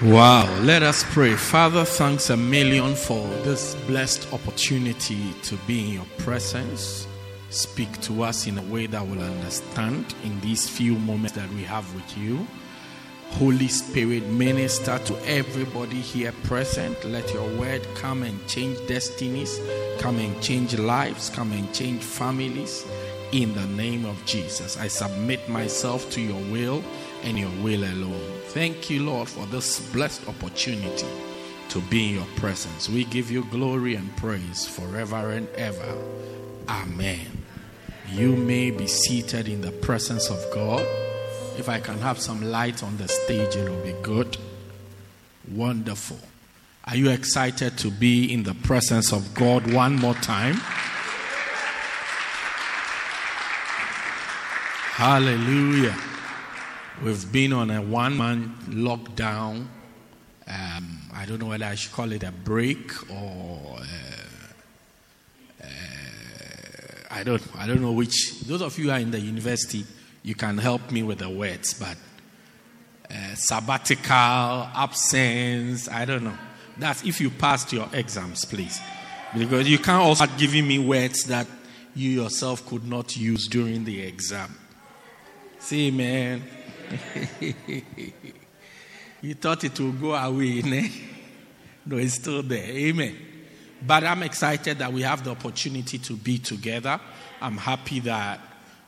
Wow, let us pray. Father, thanks a million for this blessed opportunity to be in your presence. Speak to us in a way that we'll understand in these few moments that we have with you. Holy Spirit, minister to everybody here present. Let your word come and change destinies, come and change lives, come and change families. In the name of Jesus, I submit myself to your will and your will alone. Thank you, Lord, for this blessed opportunity to be in your presence. We give you glory and praise forever and ever. Amen. You may be seated in the presence of God. If I can have some light on the stage, it will be good. Wonderful. Are you excited to be in the presence of God one more time? Hallelujah. We've been on a one month lockdown. Um, I don't know whether I should call it a break or uh, uh, I don't I don't know which. Those of you are in the university, you can help me with the words, but uh, sabbatical, absence, I don't know. That's if you passed your exams, please. Because you can't also start giving me words that you yourself could not use during the exam. See, man. you thought it would go away, ne? No, it's still there. Amen. But I'm excited that we have the opportunity to be together. I'm happy that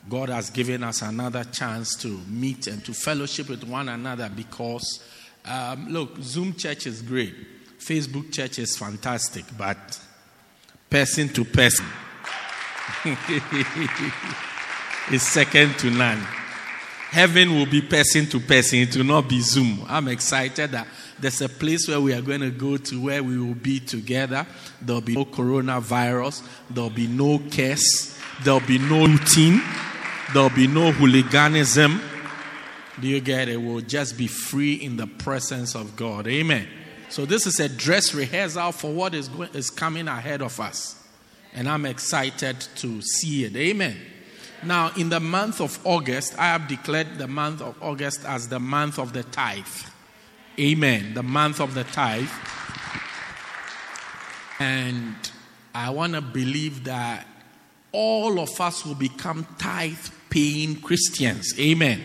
God has given us another chance to meet and to fellowship with one another because, um, look, Zoom church is great, Facebook church is fantastic, but person to person is second to none. Heaven will be person to person, it will not be Zoom. I'm excited that there's a place where we are going to go to where we will be together. There'll be no coronavirus, there'll be no curse, there'll be no routine, there'll be no hooliganism. Do you get it? We'll just be free in the presence of God. Amen. So, this is a dress rehearsal for what is, going, is coming ahead of us. And I'm excited to see it. Amen. Now, in the month of August, I have declared the month of August as the month of the tithe. Amen. The month of the tithe. And I want to believe that all of us will become tithe paying Christians. Amen.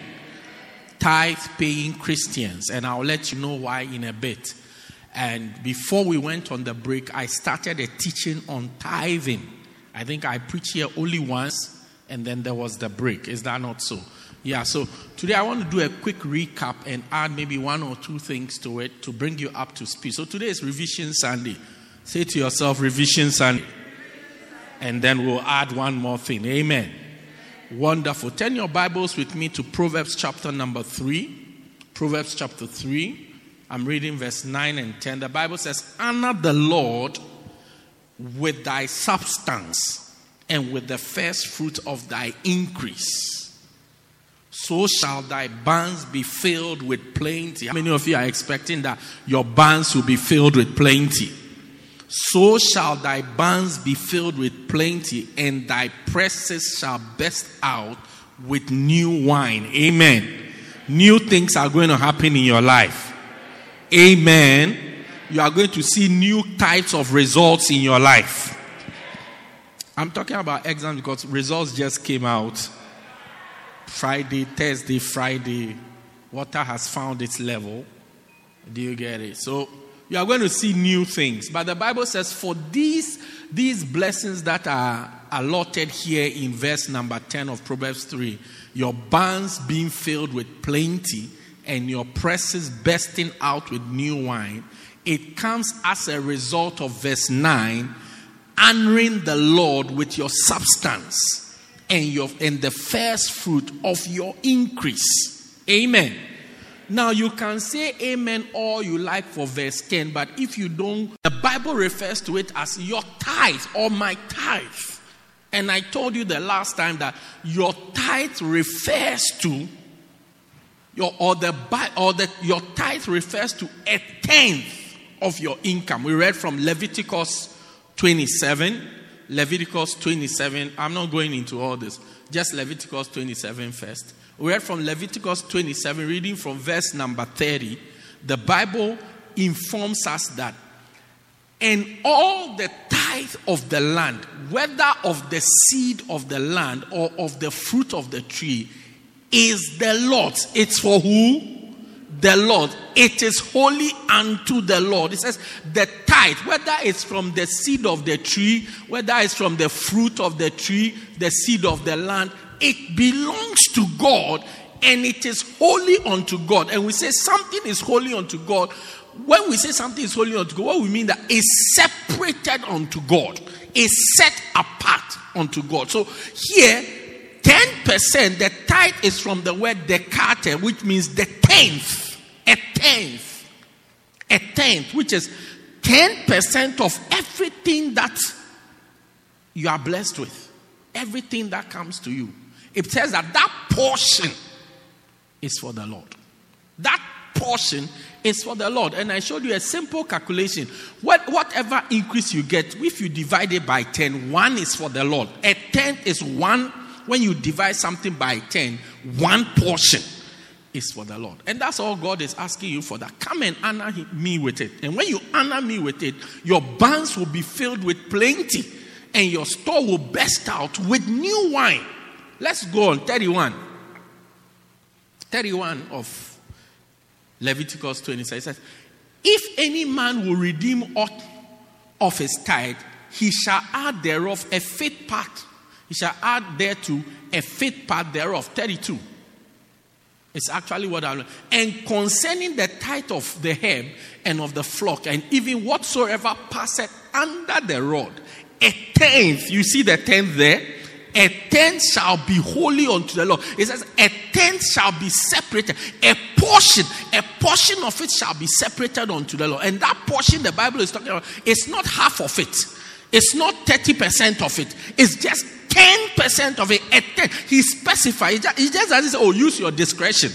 Tithe paying Christians. And I'll let you know why in a bit. And before we went on the break, I started a teaching on tithing. I think I preached here only once and then there was the break. Is that not so? Yeah, so today I want to do a quick recap and add maybe one or two things to it to bring you up to speed. So today is Revision Sunday. Say to yourself, Revision Sunday. And then we'll add one more thing. Amen. Wonderful. Turn your Bibles with me to Proverbs chapter number 3. Proverbs chapter 3. I'm reading verse 9 and 10. The Bible says, Honor the Lord with thy substance and with the first fruit of thy increase. So shall thy barns be filled with plenty. How many of you are expecting that your barns will be filled with plenty? So shall thy barns be filled with plenty, and thy presses shall burst out with new wine. Amen. New things are going to happen in your life. Amen. You are going to see new types of results in your life. I'm talking about exams because results just came out Friday, Thursday, Friday. Water has found its level. Do you get it? So you are going to see new things. But the Bible says, for these, these blessings that are allotted here in verse number 10 of Proverbs 3, your barns being filled with plenty and your presses bursting out with new wine, it comes as a result of verse 9 honoring the Lord with your substance and your and the first fruit of your increase. Amen. Now you can say amen all you like for verse 10, but if you don't, the Bible refers to it as your tithe or my tithe. And I told you the last time that your tithe refers to your or the or the your tithe refers to a tenth of your income. We read from Leviticus 27. Leviticus 27. I'm not going into all this. Just Leviticus 27 first. We read from Leviticus 27, reading from verse number 30. The Bible informs us that and all the tithe of the land, whether of the seed of the land or of the fruit of the tree, is the Lord's. It's for who? The Lord. It is holy unto the Lord. It says the tithe, whether it's from the seed of the tree, whether it's from the fruit of the tree, the seed of the land, it belongs to God and it is holy unto God. And we say something is holy unto God. When we say something is holy unto God, what we mean that is separated unto God, is set apart unto God. So here, 10%, the tithe is from the word dekate, which means the tenth. A tenth. A tenth, which is 10% of everything that you are blessed with. Everything that comes to you it says that that portion is for the Lord. That portion is for the Lord. And I showed you a simple calculation. What, whatever increase you get, if you divide it by 10, one is for the Lord. A tenth is one. When you divide something by 10, one portion is for the Lord. And that's all God is asking you for that. Come and honor me with it. And when you honor me with it, your barns will be filled with plenty and your store will burst out with new wine. Let's go on. 31. 31 of Leviticus 26 says, If any man will redeem aught of his tithe, he shall add thereof a fifth part. He shall add thereto a fifth part thereof. 32. It's actually what I'm. And concerning the tithe of the herb and of the flock, and even whatsoever passeth under the rod, a tenth. You see the tenth there? a tenth shall be holy unto the Lord. It says, a tenth shall be separated. A portion, a portion of it shall be separated unto the Lord. And that portion the Bible is talking about, it's not half of it. It's not 30% of it. It's just 10% of it. A tenth. He specifies. He just, doesn't say, oh, use your discretion.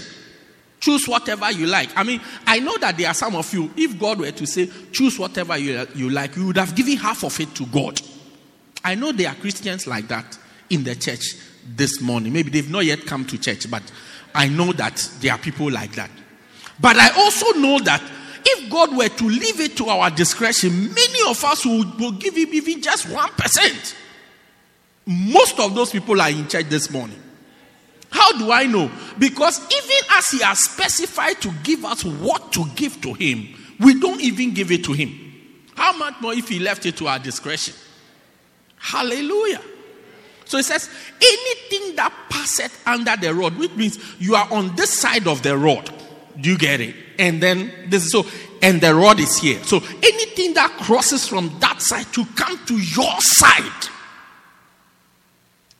Choose whatever you like. I mean, I know that there are some of you, if God were to say, choose whatever you, you like, you would have given half of it to God. I know there are Christians like that in the church this morning. Maybe they've not yet come to church, but I know that there are people like that. But I also know that if God were to leave it to our discretion, many of us would, will give him even just 1%. Most of those people are in church this morning. How do I know? Because even as he has specified to give us what to give to him, we don't even give it to him. How much more if he left it to our discretion? Hallelujah. So it says, anything that passeth under the rod, which means you are on this side of the rod. Do you get it? And then this is so, and the rod is here. So anything that crosses from that side to come to your side,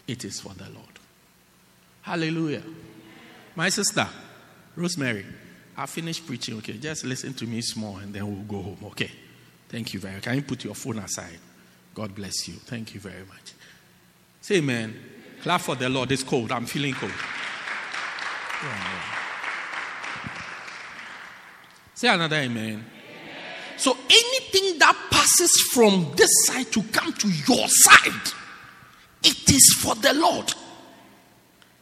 it is for the Lord. Hallelujah. My sister, Rosemary, I finished preaching. Okay, just listen to me small and then we'll go home. Okay. Thank you very much. Can you put your phone aside? God bless you. Thank you very much. Say amen. Clap for the Lord. It's cold. I'm feeling cold. Yeah. Say another amen. amen. So anything that passes from this side to come to your side, it is for the Lord.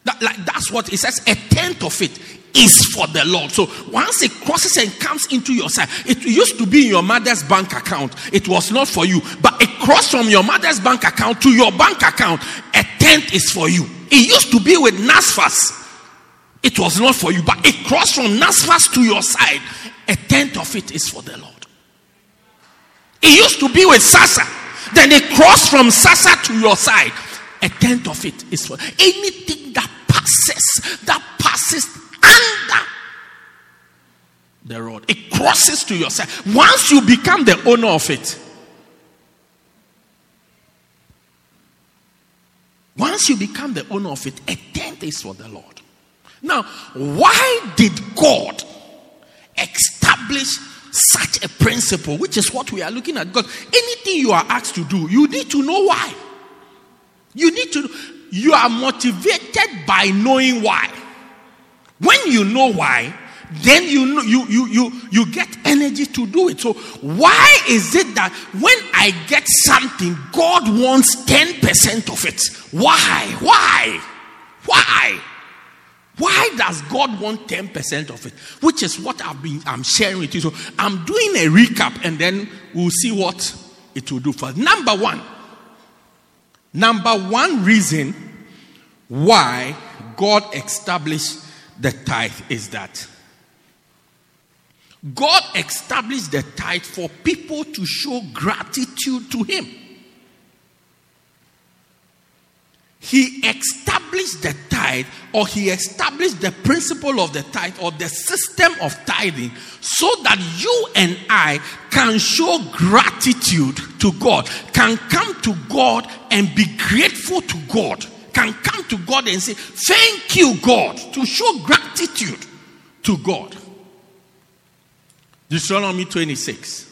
That, like, that's what it says. A tenth of it is for the Lord. So once it crosses and comes into your side, it used to be in your mother's bank account. It was not for you, but it crossed from your mother's bank account to your bank account. A tenth is for you. It used to be with NSFAS. It was not for you, but it crossed from NSFAS to your side. A tenth of it is for the Lord. It used to be with SASSA. Then it crossed from SASSA to your side. A tenth of it is for anything that passes, that passes under the road. It crosses to yourself. Once you become the owner of it, once you become the owner of it, a tenth is for the Lord. Now, why did God establish such a principle, which is what we are looking at? God, anything you are asked to do, you need to know why. You need to, you are motivated by knowing why. When you know why, then you know you you you you get energy to do it. So why is it that when i get something god wants 10% of it? Why? Why? Why? Why does god want 10% of it? Which is what i've been i'm sharing with you. So i'm doing a recap and then we'll see what it will do for us. Number one number one reason why god established the tithe is that God established the tithe for people to show gratitude to Him. He established the tithe, or He established the principle of the tithe, or the system of tithing, so that you and I can show gratitude to God, can come to God and be grateful to God, can come to God and say, Thank you, God, to show gratitude to God. Deuteronomy 26.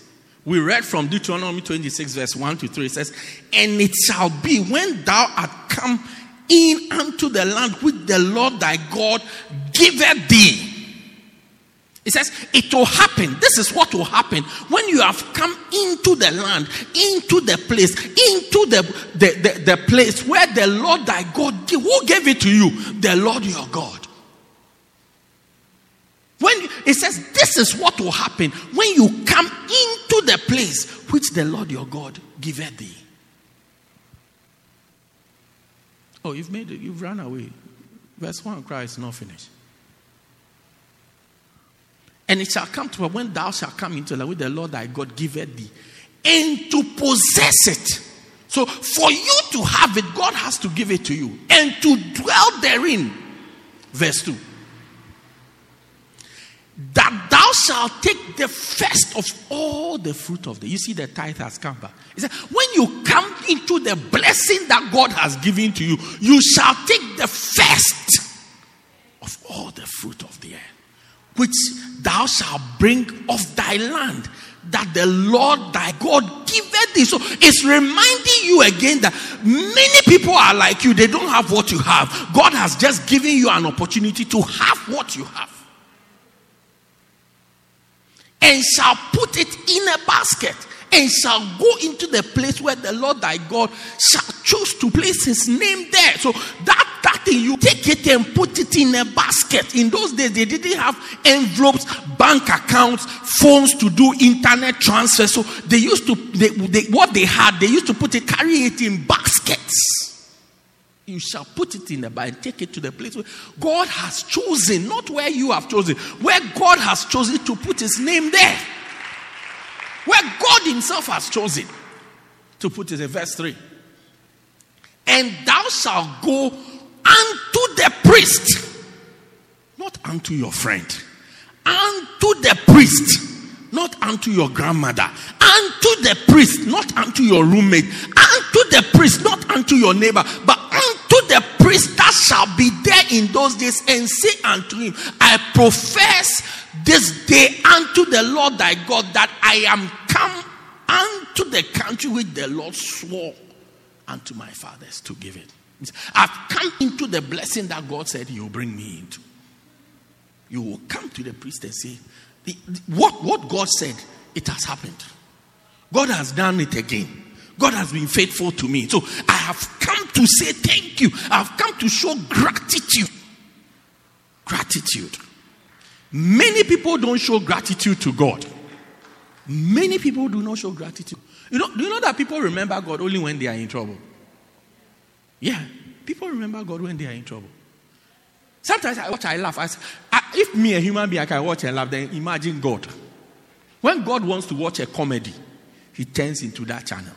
We read from Deuteronomy 26, verse 1 to 3. It says, And it shall be when thou art come in unto the land which the Lord thy God giveth thee. It says, It will happen. This is what will happen when you have come into the land, into the place, into the, the, the, the place where the Lord thy God gave. Who gave it to you? The Lord your God. When it says this is what will happen when you into the place which the Lord your God giveth thee. Oh, you've made it, you've run away. Verse 1 cry is not finished. And it shall come to when thou shalt come into the land the Lord thy God giveth thee, and to possess it. So for you to have it, God has to give it to you, and to dwell therein. Verse 2 that thou shalt take the first of all the fruit of the. You see, the tithe has come back. He said, when you come into the blessing that God has given to you, you shall take the first of all the fruit of the earth, which thou shalt bring of thy land, that the Lord thy God giveth thee. So it's reminding you again that many people are like you, they don't have what you have. God has just given you an opportunity to have what you have and shall put it in a basket and shall go into the place where the Lord thy God shall choose to place his name there. So that, that thing, you take it and put it in a basket. In those days, they didn't have envelopes, bank accounts, phones to do internet transfer. So they used to, they, they, what they had, they used to put it, carry it in baskets you shall put it in the and take it to the place where God has chosen, not where you have chosen, where God has chosen to put his name there. Where God himself has chosen to put it in verse 3. And thou shalt go unto the priest, not unto your friend, unto the priest not unto your grandmother, unto the priest, not unto your roommate, unto the priest, not unto your neighbor, but the priest that shall be there in those days, and say unto him, I profess this day unto the Lord thy God that I am come unto the country which the Lord swore unto my fathers to give it. I've come into the blessing that God said He will bring me into. You will come to the priest and say, what, what God said, it has happened. God has done it again. God has been faithful to me. So I have come to say thank you. I have come to show gratitude. Gratitude. Many people don't show gratitude to God. Many people do not show gratitude. You know, do you know that people remember God only when they are in trouble? Yeah, people remember God when they are in trouble. Sometimes I watch, I laugh. I say, if me, a human being, I can watch and laugh, then imagine God. When God wants to watch a comedy, he turns into that channel.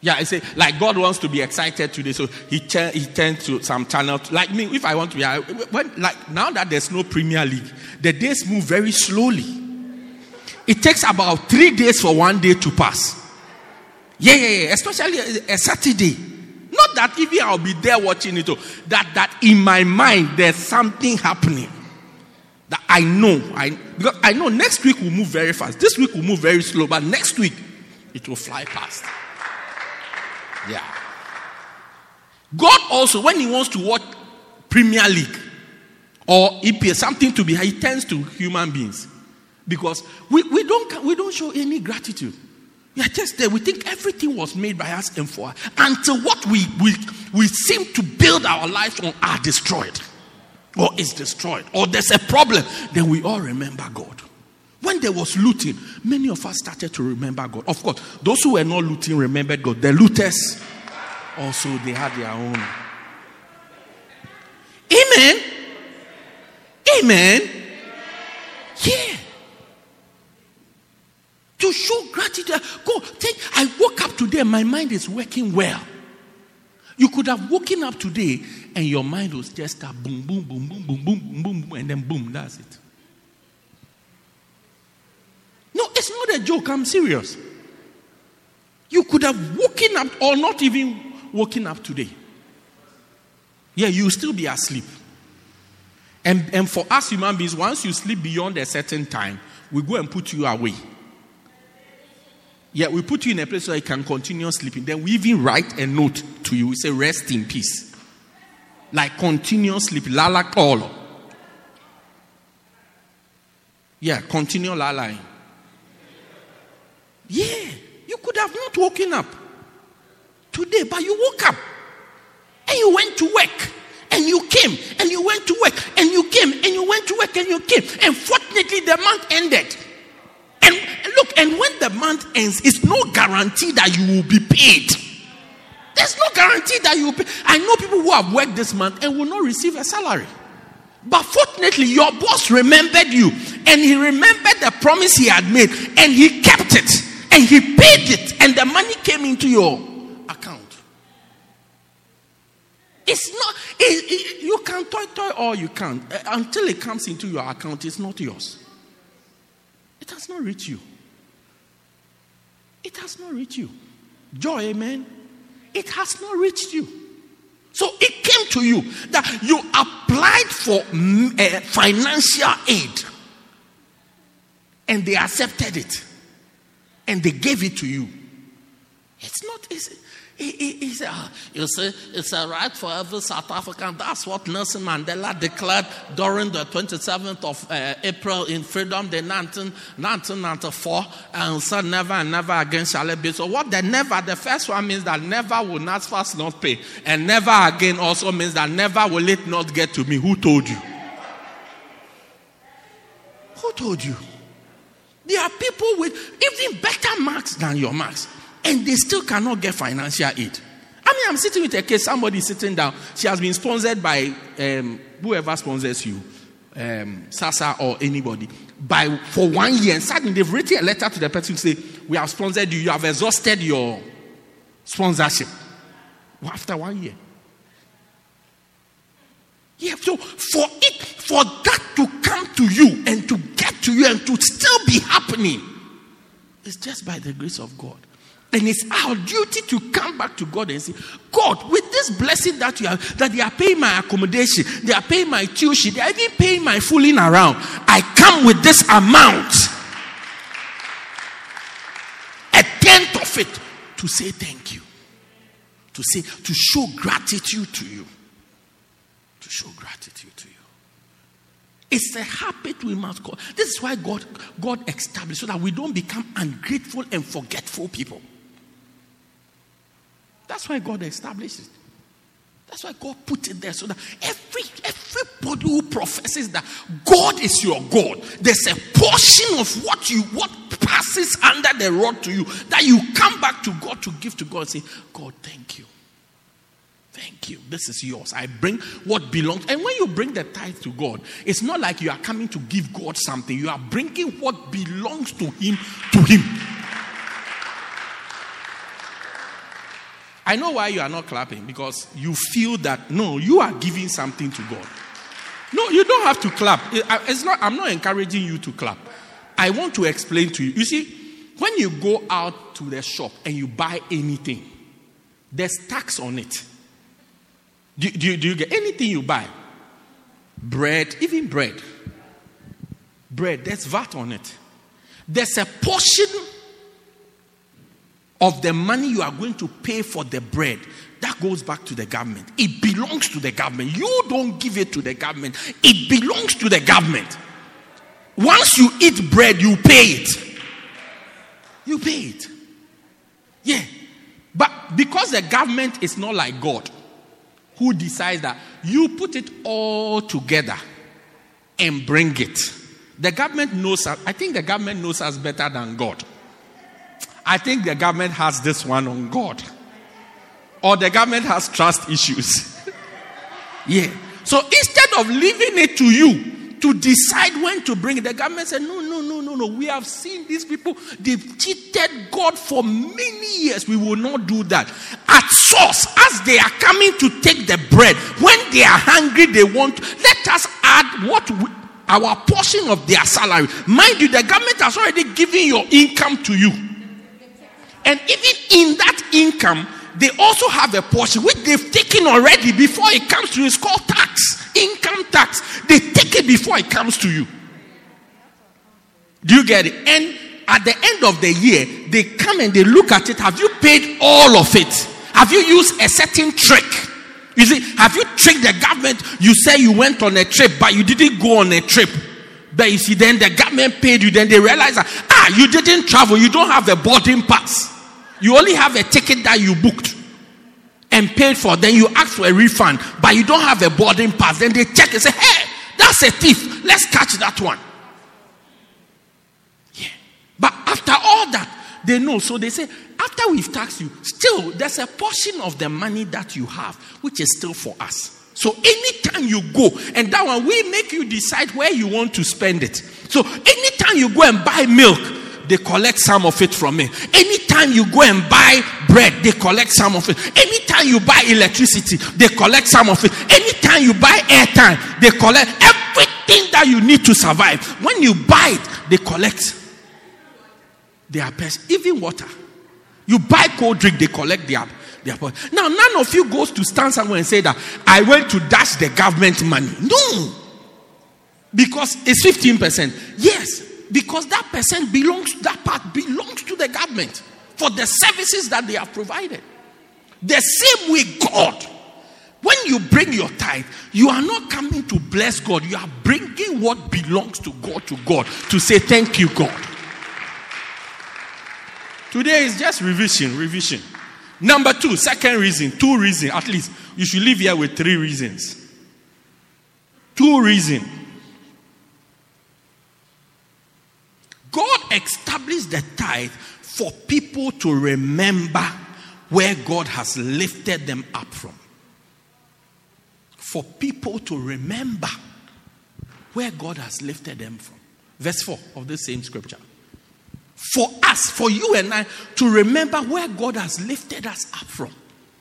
Yeah, I say, like God wants to be excited today, so he, ch- he turns to some channel. Like me, if I want to be, I, when, like now that there's no Premier League, the days move very slowly. It takes about three days for one day to pass. Yeah, yeah, yeah, especially a, a Saturday. Not that even I'll be there watching it, oh, that that in my mind there's something happening. That I know. I because I know next week will move very fast. This week will move very slow, but next week it will fly past. Yeah. God also, when He wants to watch Premier League or EPL, something to be, He turns to human beings because we, we, don't, we don't show any gratitude. We are just there. We think everything was made by us and for us until what we, we, we seem to build our lives on are destroyed or is destroyed or there's a problem. Then we all remember God. When there was looting, many of us started to remember God. Of course, those who were not looting remembered God. The looters also they had their own. Amen. Amen. Yeah. To show gratitude. Go, think, I woke up today, my mind is working well. You could have woken up today and your mind was just a boom, boom, boom, boom, boom, boom, boom, boom, boom, and then boom, that's it. No, it's not a joke, I'm serious. You could have woken up or not even woken up today. Yeah, you'll still be asleep. And, and for us human beings, once you sleep beyond a certain time, we go and put you away. Yeah, we put you in a place where you can continue sleeping. Then we even write a note to you. We say, rest in peace. Like continuous sleep. Lala call. Yeah, continue lalaing. Yeah, you could have not woken up today, but you woke up and you went to work and you came and you went to work and you came and you went to work and you came. And fortunately, the month ended. And look, and when the month ends, it's no guarantee that you will be paid. There's no guarantee that you will pay. I know people who have worked this month and will not receive a salary. But fortunately, your boss remembered you and he remembered the promise he had made and he kept it and he paid it and the money came into your account. It's not, it, it, you can toy toy or you can't. Uh, until it comes into your account, it's not yours. It has not reached you. It has not reached you. Joy, amen. It has not reached you. So it came to you that you applied for uh, financial aid and they accepted it and they gave it to you. It's not, it's, it's, uh, you see, it's a right for every South African. That's what Nelson Mandela declared during the 27th of uh, April in Freedom Day 19, 1994 and said, Never and never again shall it be. So, what the never, the first one means that never will not first not pay. And never again also means that never will it not get to me. Who told you? Who told you? There are people with even better marks than your marks and they still cannot get financial aid. I mean, I'm sitting with a case, somebody sitting down. She has been sponsored by um, whoever sponsors you, um, SASSA or anybody, by for one year. And suddenly they've written a letter to the person to say, We have sponsored you, you have exhausted your sponsorship. Well, after one year. Yeah, so for it, for that to come to you and to get to you and to still be happening, it's just by the grace of God. And it's our duty to come back to God and say, God, with this blessing that you have, that they are paying my accommodation, they are paying my tuition, they are even paying my fooling around. I come with this amount, a tenth of it, to say thank you, to say, to show gratitude to you, to show gratitude to you. It's a habit we must call. This is why God, God established so that we don't become ungrateful and forgetful people. That's why God established it. That's why God put it there so that every everybody who professes that God is your God, there's a portion of what you what passes under the rod to you that you come back to God to give to God and say, God, thank you. Thank you. This is yours. I bring what belongs. And when you bring the tithe to God, it's not like you are coming to give God something. You are bringing what belongs to Him to Him. I know why you are not clapping because you feel that no, you are giving something to God. No, you don't have to clap. It's not, I'm not encouraging you to clap. I want to explain to you. You see, when you go out to the shop and you buy anything, there's tax on it. Do, do, do you get anything you buy? Bread, even bread. Bread, there's VAT on it. There's a portion of the money you are going to pay for the bread that goes back to the government. It belongs to the government. You don't give it to the government, it belongs to the government. Once you eat bread, you pay it. You pay it. Yeah. But because the government is not like God, who decides that you put it all together and bring it. The government knows us. I think the government knows us better than God. I think the government has this one on God. Or the government has trust issues. yeah. So instead of leaving it to you, to decide when to bring it. The government said, No, no, no. We have seen these people. They've cheated God for many years. We will not do that. At source, as they are coming to take the bread, when they are hungry, they want, let us add what we, our portion of their salary. Mind you, the government has already given your income to you. And even in that income, they also have a portion which they've taken already before it comes to you. It's called tax, income tax. They take it before it comes to you. Do you get it? And at the end of the year, they come and they look at it. Have you paid all of it? Have you used a certain trick? You see, have you tricked the government? You say you went on a trip, but you didn't go on a trip. But you see, then the government paid you. Then they realize that ah, you didn't travel. You don't have a boarding pass. You only have a ticket that you booked and paid for. Then you ask for a refund, but you don't have a boarding pass. Then they check and say, hey, that's a thief. Let's catch that one. But after all that, they know. So they say, after we've taxed you, still there's a portion of the money that you have which is still for us. So anytime you go, and that one we make you decide where you want to spend it. So anytime you go and buy milk, they collect some of it from me. Anytime you go and buy bread, they collect some of it. Anytime you buy electricity, they collect some of it. Anytime you buy airtime, they collect everything that you need to survive. When you buy it, they collect their best, even water. You buy cold drink, they collect their their Now, none of you goes to stand somewhere and say that I went to dash the government money. No. Because it's 15%. Yes, because that percent belongs, that part belongs to the government for the services that they have provided. The same way, God, when you bring your tithe, you are not coming to bless God, you are bringing what belongs to God to God to say, Thank you, God. Today is just revision, revision. Number two, second reason, two reasons, at least. You should live here with three reasons. Two reasons God established the tithe for people to remember where God has lifted them up from. For people to remember where God has lifted them from. Verse 4 of the same scripture. For us, for you and I, to remember where God has lifted us up from.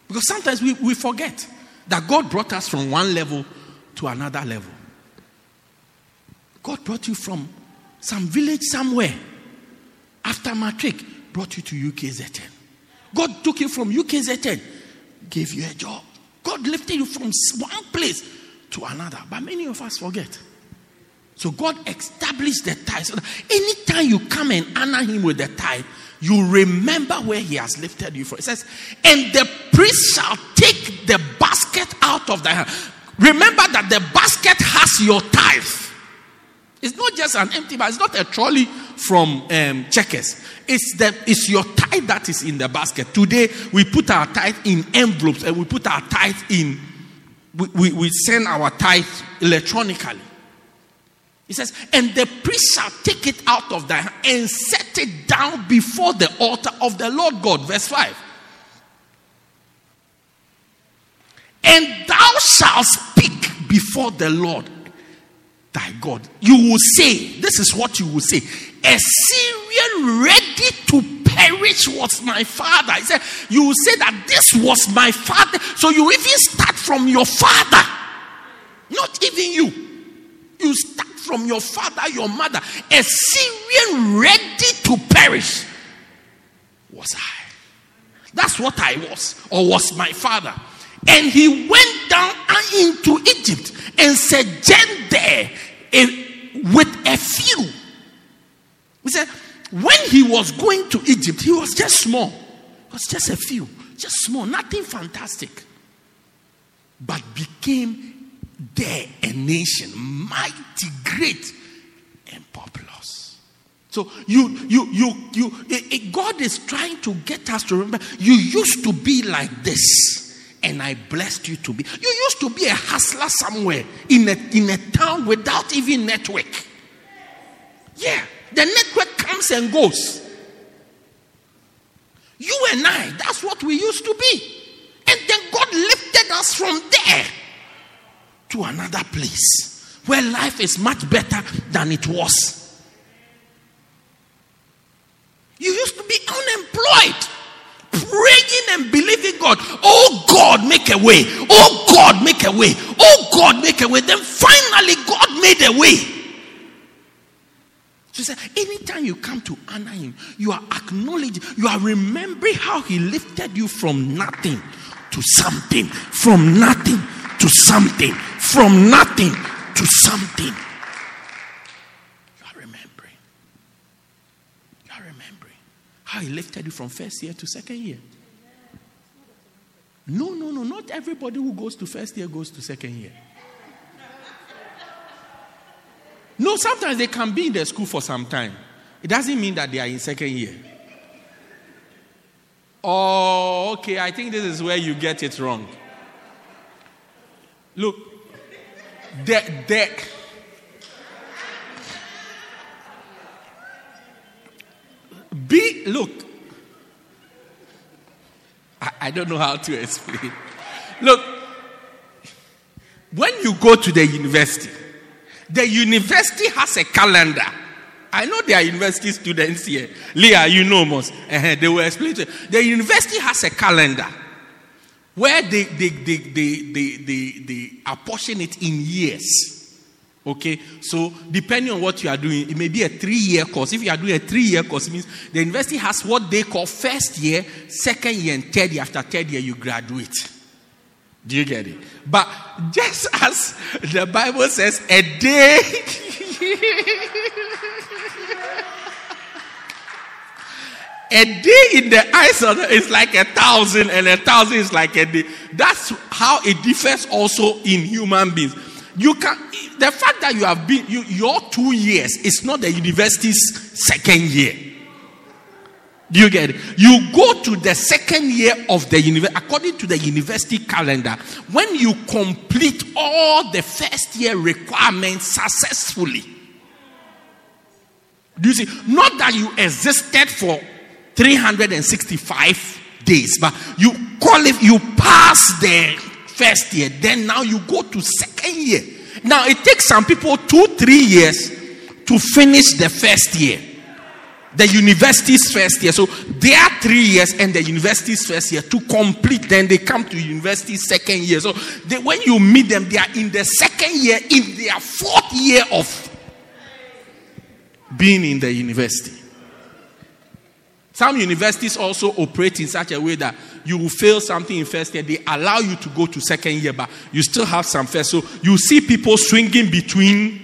Because sometimes we, we forget that God brought us from one level to another level. God brought you from some village somewhere after matric brought you to UKZN. God took you from UKZN, gave you a job. God lifted you from one place to another. But many of us forget. So God established the tithe. So anytime you come and honor him with the tithe, you remember where he has lifted you from. It says, and the priest shall take the basket out of the hand. Remember that the basket has your tithe. It's not just an empty bag. It's not a trolley from um, Checkers. It's the it's your tithe that is in the basket. Today we put our tithe in envelopes and we put our tithe in. We, we, we send our tithe electronically. He says, and the priest shall take it out of thy hand and set it down before the altar of the Lord God. Verse 5. And thou shalt speak before the Lord thy God. You will say, this is what you will say. A Syrian ready to perish was my father. He said, you will say that this was my father. So you even start from your father, not even you. You start from your father, your mother. A Syrian ready to perish was I. That's what I was, or was my father. And he went down into Egypt and sojourned there eh, with a few. He said, when he was going to Egypt, he was just small. It was just a few, just small, nothing fantastic. But became there a nation, mighty, great, and populous. So you, you, you, you, it, it, God is trying to get us to remember you used to be like this and I blessed you to be. You used to be a hustler somewhere in a, in a town without even network. Yeah, the network comes and goes. You and I, that's what we used to be. And then God lifted us from there to another place where life is much better than it was. You used to be unemployed praying and believing God. Oh God, make a way. Oh God, make a way. Oh God, make a way. Then finally, God made a way. So said, anytime you come to honor Him, you are acknowledging, you are remembering how He lifted you from nothing to something, from nothing to something, from nothing to something. You remembering. You remembering how he lifted you from first year to second year. No, no, no. Not everybody who goes to first year goes to second year. No, sometimes they can be in the school for some time. It doesn't mean that they are in second year. Oh, okay. I think this is where you get it wrong. Look, the, the, Be, look, I, I don't know how to explain. Look, when you go to the university, the university has a calendar. I know there are university students here. Leah, you know most. Uh-huh, they will explain you. The university has a calendar where they, they, they, they, they, they, they apportion it in years. Okay, so depending on what you are doing, it may be a three year course. If you are doing a three year course, it means the university has what they call first year, second year, and third year. After third year, you graduate. Do you get it? But just as the Bible says, a day. a day in the eyes of the, is like a thousand, and a thousand is like a day. That's how it differs also in human beings. You can the fact that you have been you, your two years is not the university's second year. Do you get it? You go to the second year of the university according to the university calendar. When you complete all the first year requirements successfully. Do you see? Not that you existed for 365 days, but you call qualify, you pass the first year, then now you go to second year. Now it takes some people two, three years to finish the first year. The university's first year. So they are three years and the university's first year to complete. Then they come to university second year. So they, when you meet them, they are in the second year, in their fourth year of being in the university. Some universities also operate in such a way that you will fail something in first year. They allow you to go to second year, but you still have some first. So you see people swinging between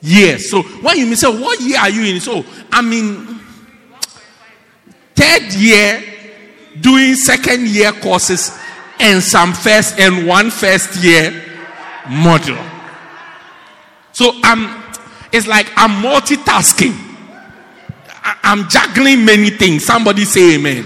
years. So when you say, What year are you in? So I'm in third year doing second year courses and some first and one first year module. So I'm it's like I'm multitasking. I'm juggling many things. Somebody say amen.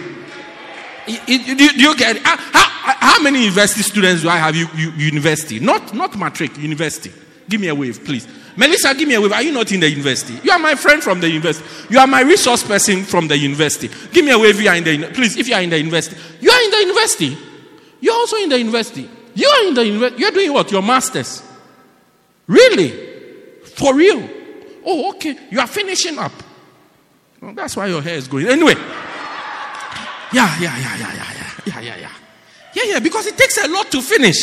Do you get it? How, how, many university students do I have? You, you, university, not not matric, university. Give me a wave, please. Melissa, give me a wave. Are you not in the university? You are my friend from the university. You are my resource person from the university. Give me a wave. If you are in the please. If you are in the university, you are in the university. You are also in the university. You are in the university. You are doing what? Your masters. Really? For real? Oh, okay. You are finishing up. Well, that's why your hair is going. Anyway. Yeah, yeah, yeah, yeah, yeah, yeah, yeah, yeah, yeah. Yeah, yeah, because it takes a lot to finish.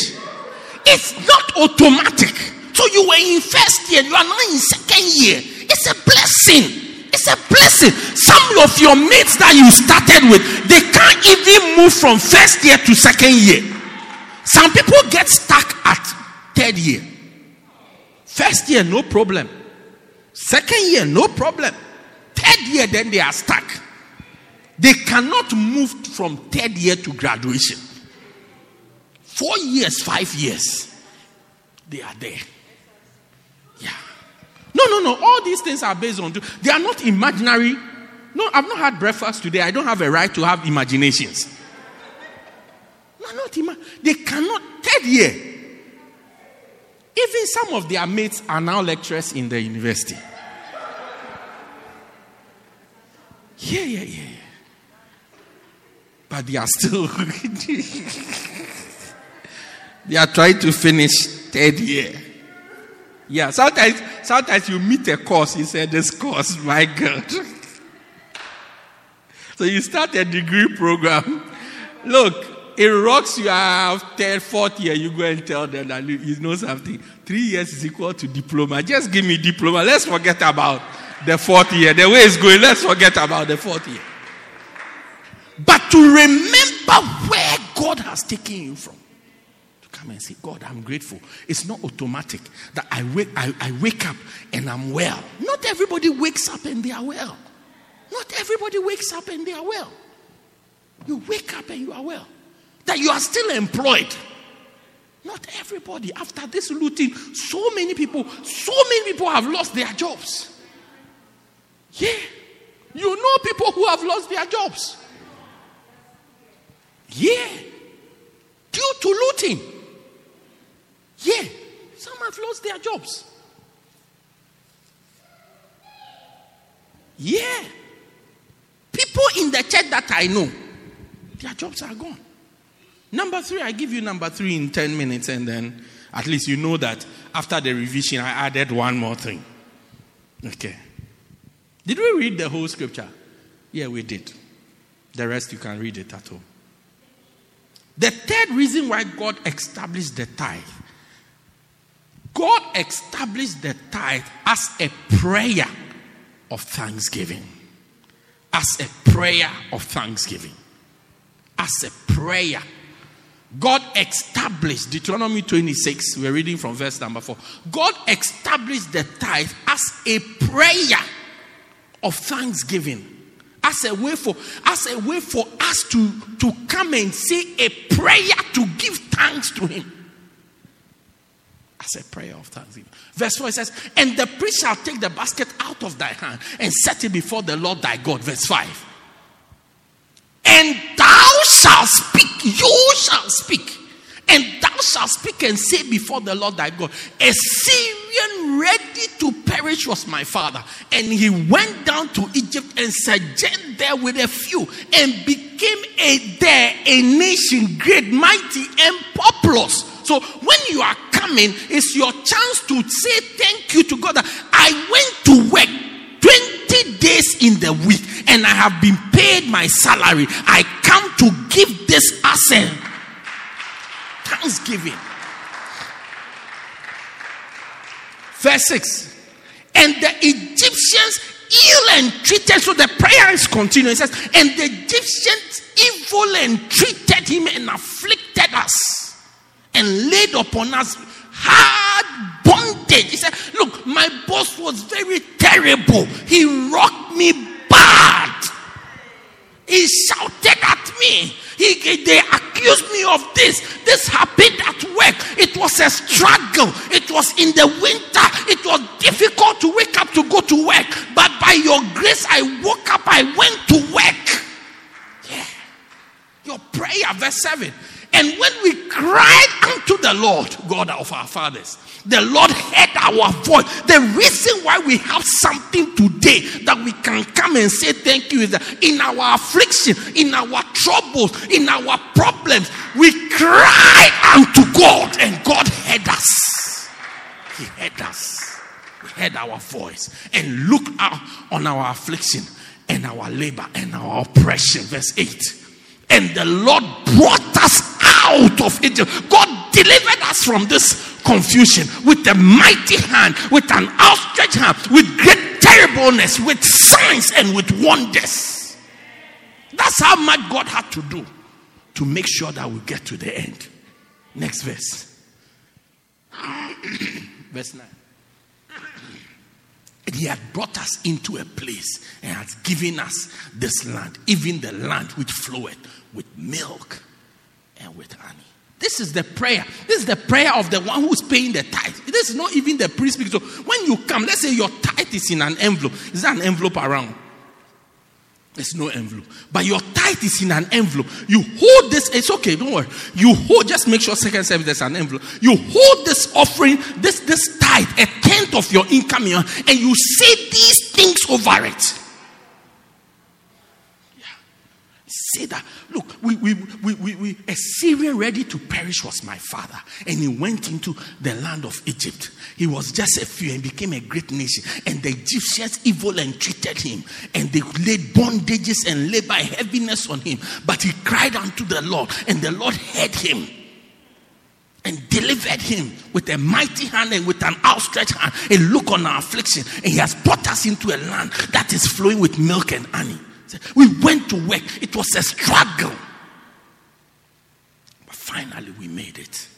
It's not automatic. So you were in first year, you are now in second year. It's a blessing. It's a blessing. Some of your mates that you started with, they can't even move from first year to second year. Some people get stuck at third year. First year, no problem. Second year, no problem. Third year, then they are stuck. They cannot move from third year to graduation. Four years, five years, they are there. Yeah. No, no, no. All these things are based on, they are not imaginary. No, I've not had breakfast today. I don't have a right to have imaginations. No, not ima- They cannot. Third year. Even some of their mates are now lecturers in the university. Yeah, yeah, yeah. But they are still. they are trying to finish third year. Yeah, sometimes, sometimes you meet a course, you say, This course, my God. so you start a degree program. Look, it rocks you have third, fourth year, you go and tell them that you know something. Three years is equal to diploma. Just give me diploma. Let's forget about the fourth year. The way it's going, let's forget about the fourth year. But to remember where God has taken you from. To come and say, God, I'm grateful. It's not automatic that I wake, I, I wake up and I'm well. Not everybody wakes up and they are well. Not everybody wakes up and they are well. You wake up and you are well. That you are still employed. Not everybody. After this looting, so many people, so many people have lost their jobs. Yeah. You know people who have lost their jobs. Yeah. Due to looting. Yeah. Some have lost their jobs. Yeah. People in the church that I know, their jobs are gone. Number three, I give you number three in 10 minutes, and then at least you know that after the revision, I added one more thing. Okay. Did we read the whole scripture? Yeah, we did. The rest you can read it at home. The third reason why God established the tithe God established the tithe as a prayer of thanksgiving. As a prayer of thanksgiving. As a prayer. God established, Deuteronomy 26, we're reading from verse number 4. God established the tithe as a prayer of thanksgiving. As a way for as a way for us to to come and say a prayer to give thanks to him. As a prayer of thanksgiving. Verse 4 it says and the priest shall take the basket out of thy hand and set it before the lord thy god. Verse 5 and thou shalt speak you shall speak and thou shalt speak and say before the Lord thy God, a Syrian ready to perish was my father. And he went down to Egypt and sojourned there with a few and became a there a nation great, mighty, and populous. So when you are coming, it's your chance to say thank you to God I went to work 20 days in the week and I have been paid my salary. I come to give this asset thanksgiving. Verse 6. And the Egyptians ill and treated, so the prayer is continuing. It says, And the Egyptians evil and treated him and afflicted us and laid upon us hard bondage. He said, Look, my boss was very terrible. He rocked me bad. He shouted at me. He, they accused me of this. This happened at work. It was a struggle. It was in the winter. It was difficult to wake up to go to work. But by your grace, I woke up. I went to work. Yeah. Your prayer, verse 7. And when we cried unto the Lord, God of our fathers, the Lord heard our voice. The reason why we have something today that we can come and say thank you is that in our affliction, in our troubles, in our problems, we cried unto God and God heard us. He heard us. He heard our voice and looked out on our affliction and our labor and our oppression. Verse 8. And the Lord brought us out of Egypt. God delivered us from this confusion with a mighty hand, with an outstretched hand, with great terribleness, with signs and with wonders. That's how much God had to do to make sure that we get to the end. Next verse. verse 9. And he had brought us into a place and has given us this land, even the land which floweth with milk and with honey. This is the prayer. This is the prayer of the one who's paying the tithe. This is not even the priest. speaking. So when you come, let's say your tithe is in an envelope. Is there an envelope around? There's no envelope. But your tithe is in an envelope. You hold this. It's okay, don't worry. You hold, just make sure second service there's an envelope. You hold this offering, this this tithe, a tenth of your income, and you say these things over it. Say that, look, we, we, we, we, we, a Syrian ready to perish was my father. And he went into the land of Egypt. He was just a few and became a great nation. And the Egyptians evil and treated him. And they laid bondages and labor heaviness on him. But he cried unto the Lord, and the Lord heard him and delivered him with a mighty hand and with an outstretched hand, a look on our affliction. And he has brought us into a land that is flowing with milk and honey. We went to work, it was a struggle. But finally, we made it.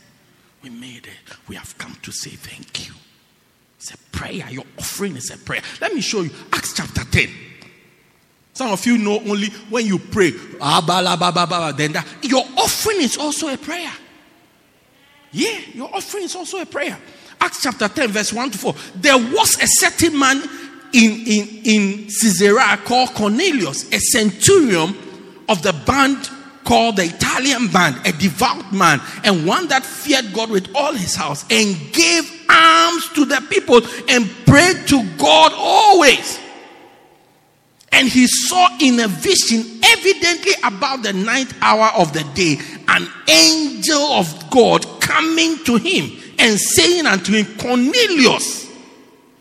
We made it. We have come to say thank you. It's a prayer. Your offering is a prayer. Let me show you Acts chapter 10. Some of you know only when you pray, then that. Your offering is also a prayer. Yeah, your offering is also a prayer. Acts chapter 10, verse 1 to 4. There was a certain man in, in, in Caesarea called Cornelius, a centurion of the band called the Italian band, a devout man, and one that feared God with all his house, and gave alms to the people and prayed to God always. And he saw in a vision, evidently about the ninth hour of the day, an angel of God coming to him and saying unto him, Cornelius.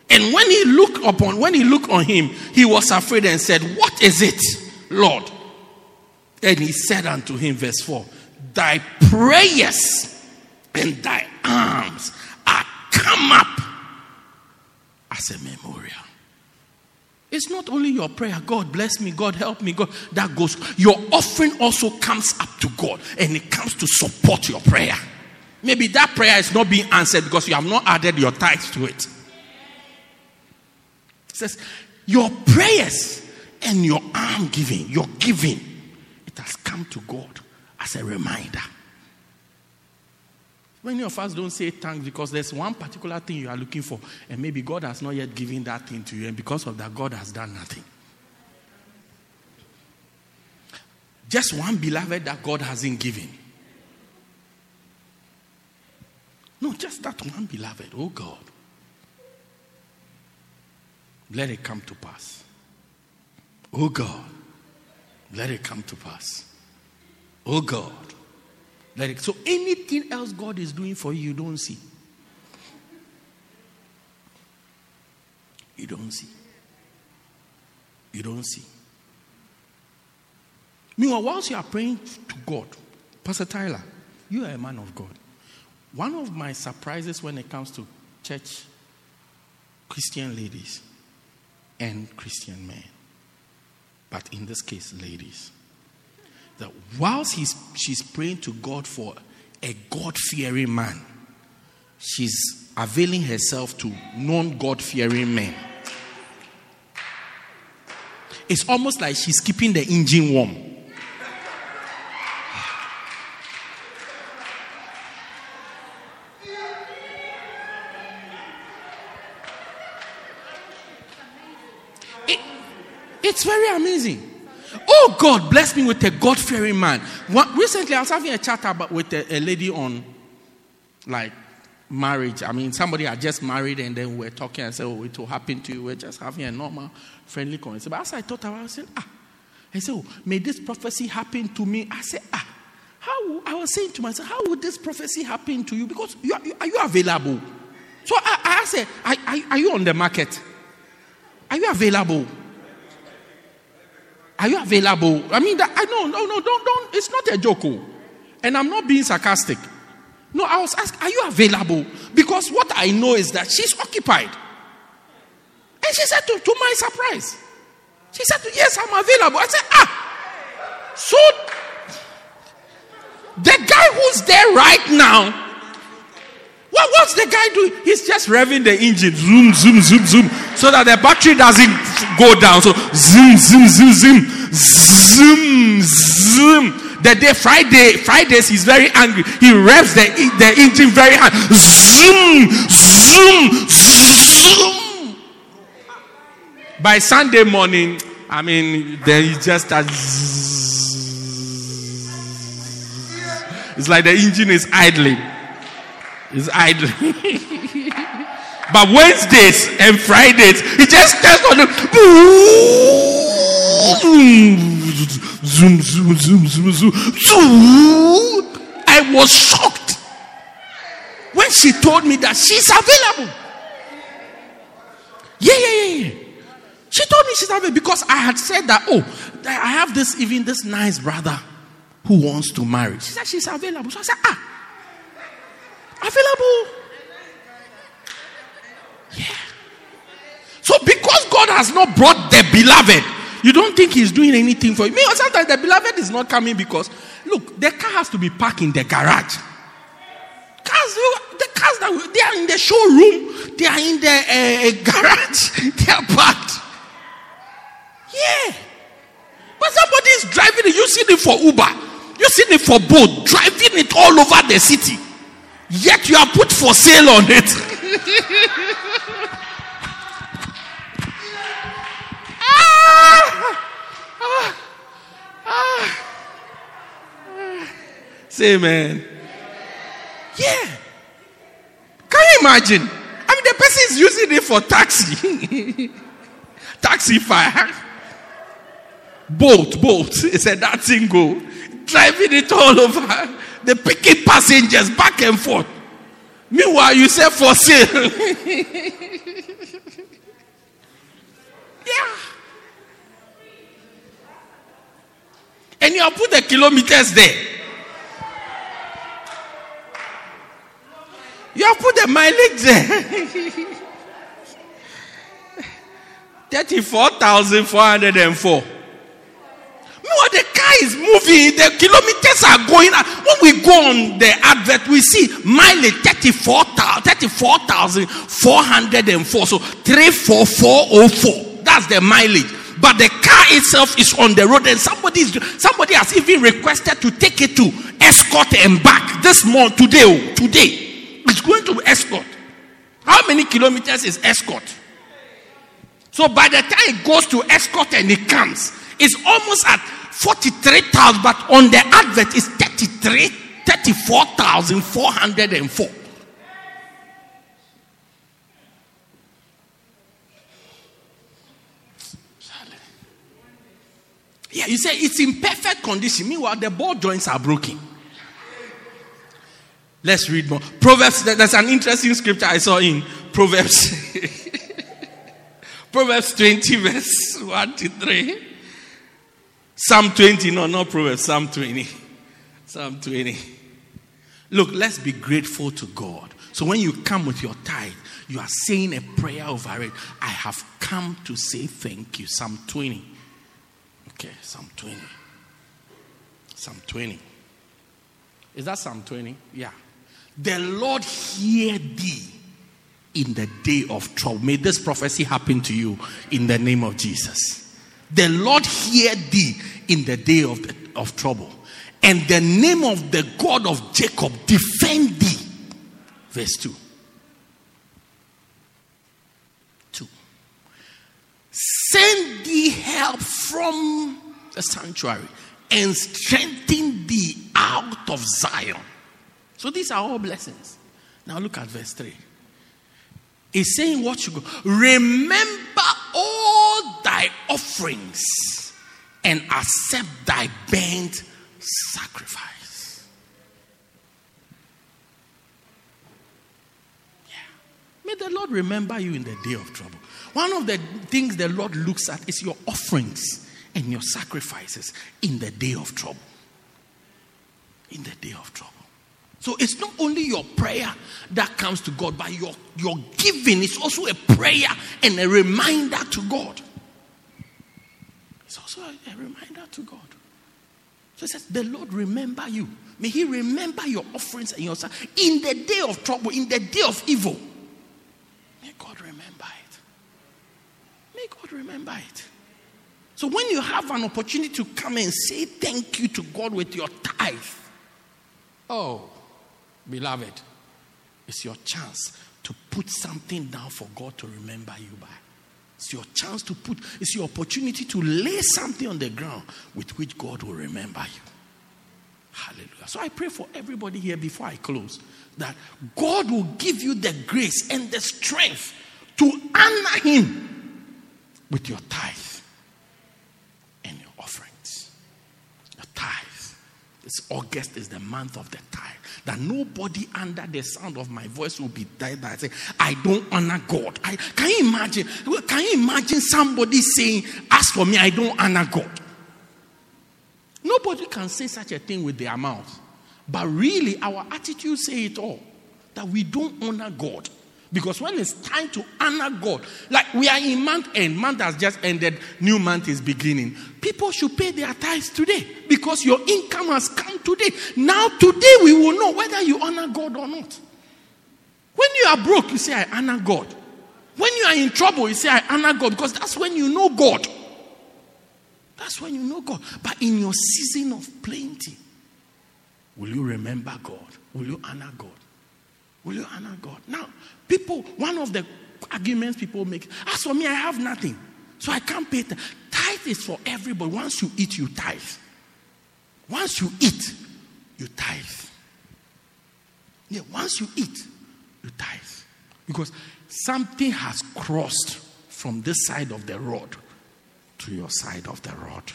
And when he looked upon, when he looked on him, he was afraid and said, What is it, Lord? And he said unto him, verse 4, Thy prayers and thy alms are come up as a memorial. It's not only your prayer, God bless me, God help me, God, that goes. Your offering also comes up to God and it comes to support your prayer. Maybe that prayer is not being answered because you have not added your tithes to it says, Your prayers and your arm giving, your giving, it has come to God as a reminder. Many of us don't say thanks because there's one particular thing you are looking for, and maybe God has not yet given that thing to you, and because of that, God has done nothing. Just one beloved that God hasn't given. No, just that one beloved. Oh God. Let it come to pass. Oh God, let it come to pass. Oh God, let it. So anything else God is doing for you, you don't see. You don't see. You don't see. Meanwhile, whilst you are praying to God, Pastor Tyler, you are a man of God. One of my surprises when it comes to church Christian ladies and Christian men. But in this case, ladies. That whilst he's, she's praying to God for a God fearing man, she's availing herself to non God fearing men. It's almost like she's keeping the engine warm. It's very amazing. Oh, God bless me with a God fearing man. recently, I was having a chat about with a, a, lady on like marriage. I mean, somebody had just married and then we were talking and said, Oh, it will happen to you. We're just having a normal, friendly conversation. But as I thought about it, I said, Ah, I said, oh, may this prophecy happen to me. I said, Ah, how? I was saying to myself, How would this prophecy happen to you? Because you are, are you available? So I, I said, are, are you on the market? Are you available? Are you available? I mean, that, I know, no, no, don't, don't. It's not a joke. Oh. And I'm not being sarcastic. No, I was asked, are you available? Because what I know is that she's occupied. And she said, to, to my surprise, she said, yes, I'm available. I said, ah. So, The guy who's there right now. What, what's the guy doing? He's just revving the engine. Zoom, zoom, zoom, zoom. So that the battery doesn't go down. So zoom, zoom, zoom, zoom. Zoom, zoom. The day Friday, Fridays, he's very angry. He revs the, the engine very hard. Zoom, zoom, zoom. By Sunday morning, I mean, then he just starts. It's like the engine is idling. It's idling. but Wednesdays and Fridays, he just turns on the zoom, zoom, zoom, zoom, zoom, zoom. I was shocked when she told me that she's available. Yeah, yeah, yeah, yeah. She told me she's available because I had said that, oh, I have this, even this nice brother who wants to marry. She said she's available. So I said, ah, available. So because God has not brought the beloved, you don't think he's doing anything for you. Me, sometimes the beloved is not coming because look, the car has to be parked in the garage. Cars, the cars that they are in the showroom, they are in the uh, garage, they are parked. Yeah. But somebody is driving it. You see it for Uber. You see it for Bolt, driving it all over the city. Yet you are put for sale on it. Say man. Yeah. Can you imagine? I mean, the person is using it for taxi. taxi fire. Bolt, Bolt. It's a that thing go. Driving it all over. The picking passengers back and forth. Meanwhile, you say for sale. yeah. And you have put the kilometers there. You have put the mileage there. 34,404. Meanwhile, the car is moving, the kilometers are going. When we go on the advert, we see mileage 34,404. so 34404. That's the mileage. But the car itself is on the road, and somebody somebody has even requested to take it to Estcourt and back this month today. Oh, today, it's going to Estcourt. How many kilometers is Estcourt? So by the time it goes to Estcourt and it comes, it's almost at 43,000, but on the advert it's 33, 34,404. Yeah, you say it's in perfect condition. Meanwhile, the ball joints are broken. Let's read more. Proverbs, there's an interesting scripture I saw in Proverbs. Proverbs 20, verse 1 to 3. Psalm 20, no, not Proverbs, Psalm 20. Psalm 20. Look, let's be grateful to God. So when you come with your tithe, you are saying a prayer over it. I have come to say thank you. Psalm 20. Okay, Psalm 20. Psalm 20. Is that Psalm 20? Yeah. The Lord hear thee in the day of trouble. May this prophecy happen to you in the name of Jesus. The Lord hear thee in the day of, the, of trouble. And the name of the God of Jacob defend thee. Verse 2. 2. Send thee help from the sanctuary and strengthen thee out of Zion. So these are all blessings. Now look at verse 3. He's saying what you go. Remember all thy offerings and accept thy burnt sacrifice. Yeah. May the Lord remember you in the day of trouble. One of the things the Lord looks at is your offerings and your sacrifices in the day of trouble. In the day of trouble. So it's not only your prayer that comes to God, but your, your giving is also a prayer and a reminder to God. It's also a, reminder to God. So it says, The Lord remember you. May He remember your offerings and your in the day of trouble, in the day of evil. May God remember it. May God remember it. So when you have an opportunity to come and say thank you to God with your tithe, oh, beloved, it's your chance to put something down for God to remember you by. It's your chance to put, it's your opportunity to lay something on the ground with which God will remember you. Hallelujah. So I pray for everybody here before I close that God will give you the grace and the strength to honor Him with your tithe and your offerings. Your tithe. This August is the month of the tithe that nobody under the sound of my voice will be died by saying, I don't honor God. I, can you imagine? Can you imagine somebody saying, As for me, I don't honor God? Nobody can say such a thing with their mouth. But really, our attitude say it all that we don't honor God. Because when it's time to honor God, like we are in month end, month has just ended, new month is beginning. People should pay their tithes today because your income has come today. Now, today, we will know whether you honor God or not. When you are broke, you say, I honor God. When you are in trouble, you say, I honor God because that's when you know God. That's when you know God. But in your season of plenty, will you remember God? Will you honor God? Will you honor God? Now, people, one of the arguments people make, as for me, I have nothing. So I can't pay. Tithe. tithe is for everybody. Once you eat, you tithe. Once you eat, you tithe. Yeah, once you eat, you tithe. Because something has crossed from this side of the road to your side of the road.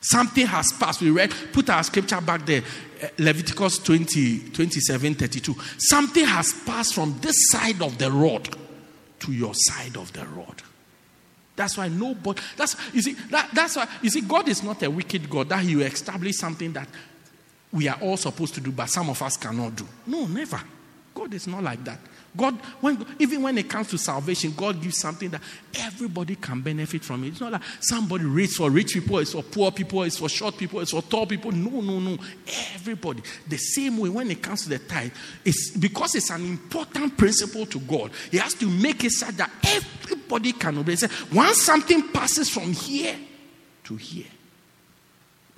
Something has passed. We read, put our scripture back there, eh, Leviticus 20, 27, 32. Something has passed from this side of the road to your side of the road. That's why nobody, that's, you see, that, that's why, you see, God is not a wicked God that He will establish something that we are all supposed to do, but some of us cannot do. No, never. God is not like that. God, when, even when it comes to salvation, God gives something that everybody can benefit from it. It's not like somebody rich for rich people, it's for poor people, it's for short people, it's for tall people. No, no, no. Everybody. The same way when it comes to the tithe, it's because it's an important principle to God. He has to make it such that everybody can obey. Once something passes from here to here,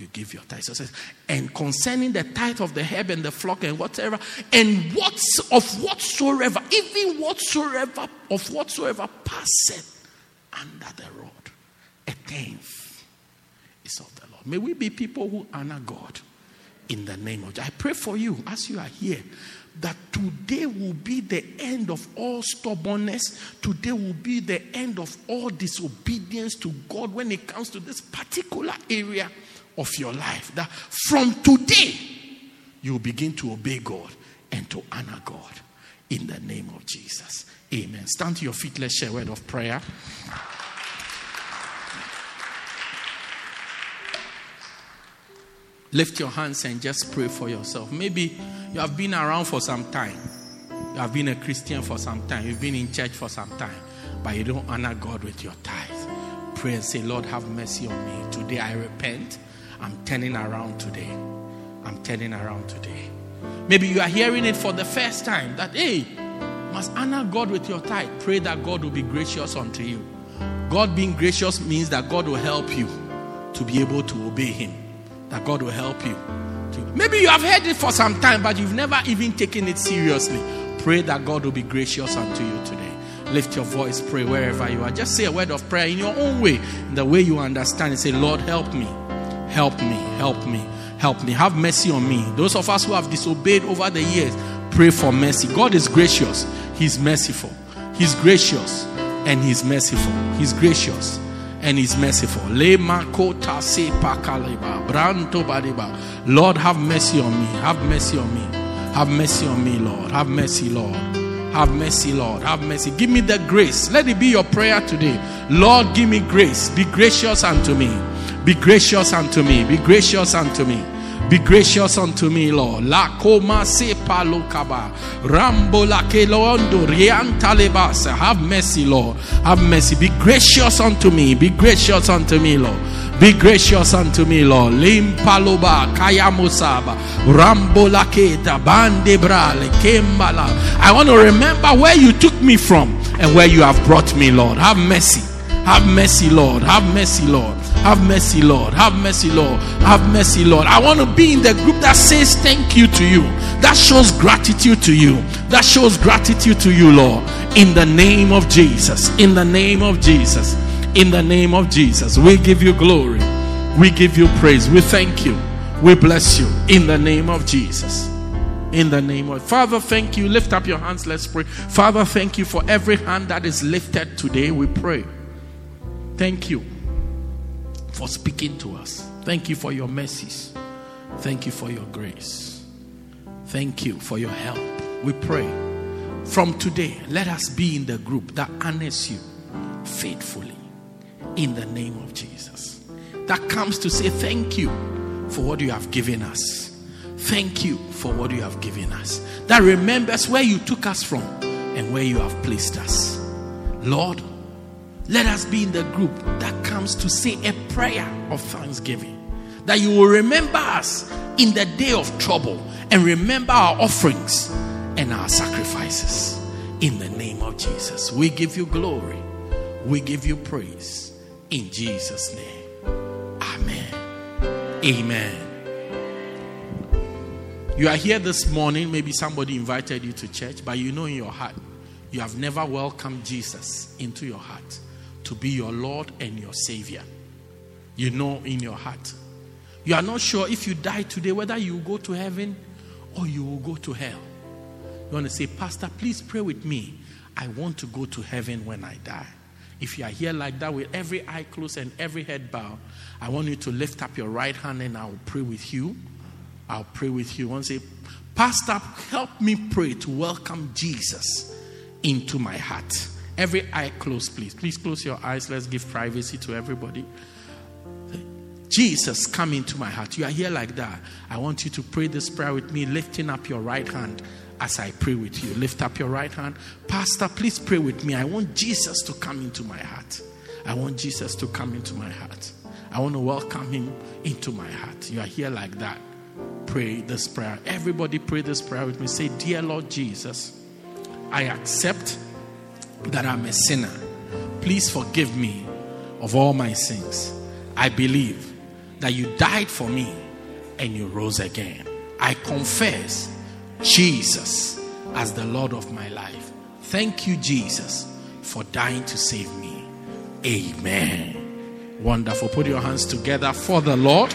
you give your tithe. So says, and concerning the tithe of the herb and the flock and whatever, and what's of whatsoever, even whatsoever of whatsoever passeth under the rod, a tenth is of the Lord. May we be people who honor God in the name of God. I pray for you as you are here that today will be the end of all stubbornness. Today will be the end of all disobedience to God when it comes to this particular area of your life. That from today, you begin to obey God and to honor God in the name of Jesus. Amen. Stand to your feet. Let's share a word of prayer. Lift your hands and just pray for yourself. Maybe you have been around for some time. You have been a Christian for some time. You've been in church for some time, but you don't honor God with your tithe. Pray and say, Lord, have mercy on me. Today I repent I'm turning around today. I'm turning around today. Maybe you are hearing it for the first time that, hey, must honor God with your tithe. Pray that God will be gracious unto you. God being gracious means that God will help you to be able to obey Him. That God will help you. To, maybe you have heard it for some time, but you've never even taken it seriously. Pray that God will be gracious unto you today. Lift your voice, pray wherever you are. Just say a word of prayer in your own way, in the way you understand. And say, Lord, help me. Help me, help me, help me. Have mercy on me. Those of us who have disobeyed over the years, pray for mercy. God is gracious, He's merciful. He's gracious and He's merciful. He's gracious and He's merciful. Lord, have mercy on me. Have mercy on me. Have mercy on me, Lord. Have mercy, Lord. Have mercy, Lord. Have mercy. Give me the grace. Let it be your prayer today. Lord, give me grace. Be gracious unto me. Be gracious unto me. Be gracious unto me. Be gracious unto me, Lord. La coma se palokaba. Rambo la kelondo riantalebas. Have mercy, Lord. Have mercy. Be gracious unto me. Be gracious unto me, Lord. Be gracious unto me, Lord. Limpaloba, Kayamusaba, Rambolaketa, Bandebrale, Kembala. I want to remember where you took me from and where you have brought me, Lord. Have mercy. Have mercy, Lord. Have mercy, Lord. Have mercy, Lord. Have mercy, Lord. Have mercy, Lord. I want to be in the group that says thank you to you. That shows gratitude to you. That shows gratitude to you, Lord. In the name of Jesus. In the name of Jesus. In the name of Jesus. We give you glory. We give you praise. We thank you. We bless you. In the name of Jesus. In the name of Father, thank you. Lift up your hands. Let's pray. Father, thank you for every hand that is lifted today. We pray. Thank you for speaking to us. Thank you for your mercies. Thank you for your grace. Thank you for your help. We pray. From today, let us be in the group that honors you faithfully in the name of Jesus. That comes to say thank you for what you have given us. Thank you for what you have given us. That remembers where you took us from and where you have placed us. Lord, let us be in the group that comes to say a prayer of thanksgiving. That you will remember us in the day of trouble and remember our offerings and our sacrifices. In the name of Jesus, we give you glory, we give you praise. In Jesus' name, Amen. Amen. You are here this morning, maybe somebody invited you to church, but you know in your heart, you have never welcomed Jesus into your heart to be your Lord and your Savior. You know in your heart. You are not sure if you die today whether you will go to heaven or you will go to hell. You want to say, Pastor, please pray with me. I want to go to heaven when I die. If you are here like that with every eye closed and every head bowed, I want you to lift up your right hand and I'll pray with you. I'll pray with you. I want to say, Pastor, help me pray to welcome Jesus into my heart. Every eye closed, please. Please close your eyes. Let's give privacy to everybody. Jesus, come into my heart. You are here like that. I want you to pray this prayer with me, lifting up your right hand as I pray with you. Lift up your right hand. Pastor, please pray with me. I want Jesus to come into my heart. I want Jesus to come into my heart. I want to welcome him into my heart. You are here like that. Pray this prayer. Everybody pray this prayer with me. Say, Dear Lord Jesus, I accept that I'm a sinner. Please forgive me of all my sins. I believe that you died for me and you rose again. I confess Jesus as the Lord of my life. Thank you, Jesus, for dying to save me. Amen. Wonderful. Put your hands together for the Lord.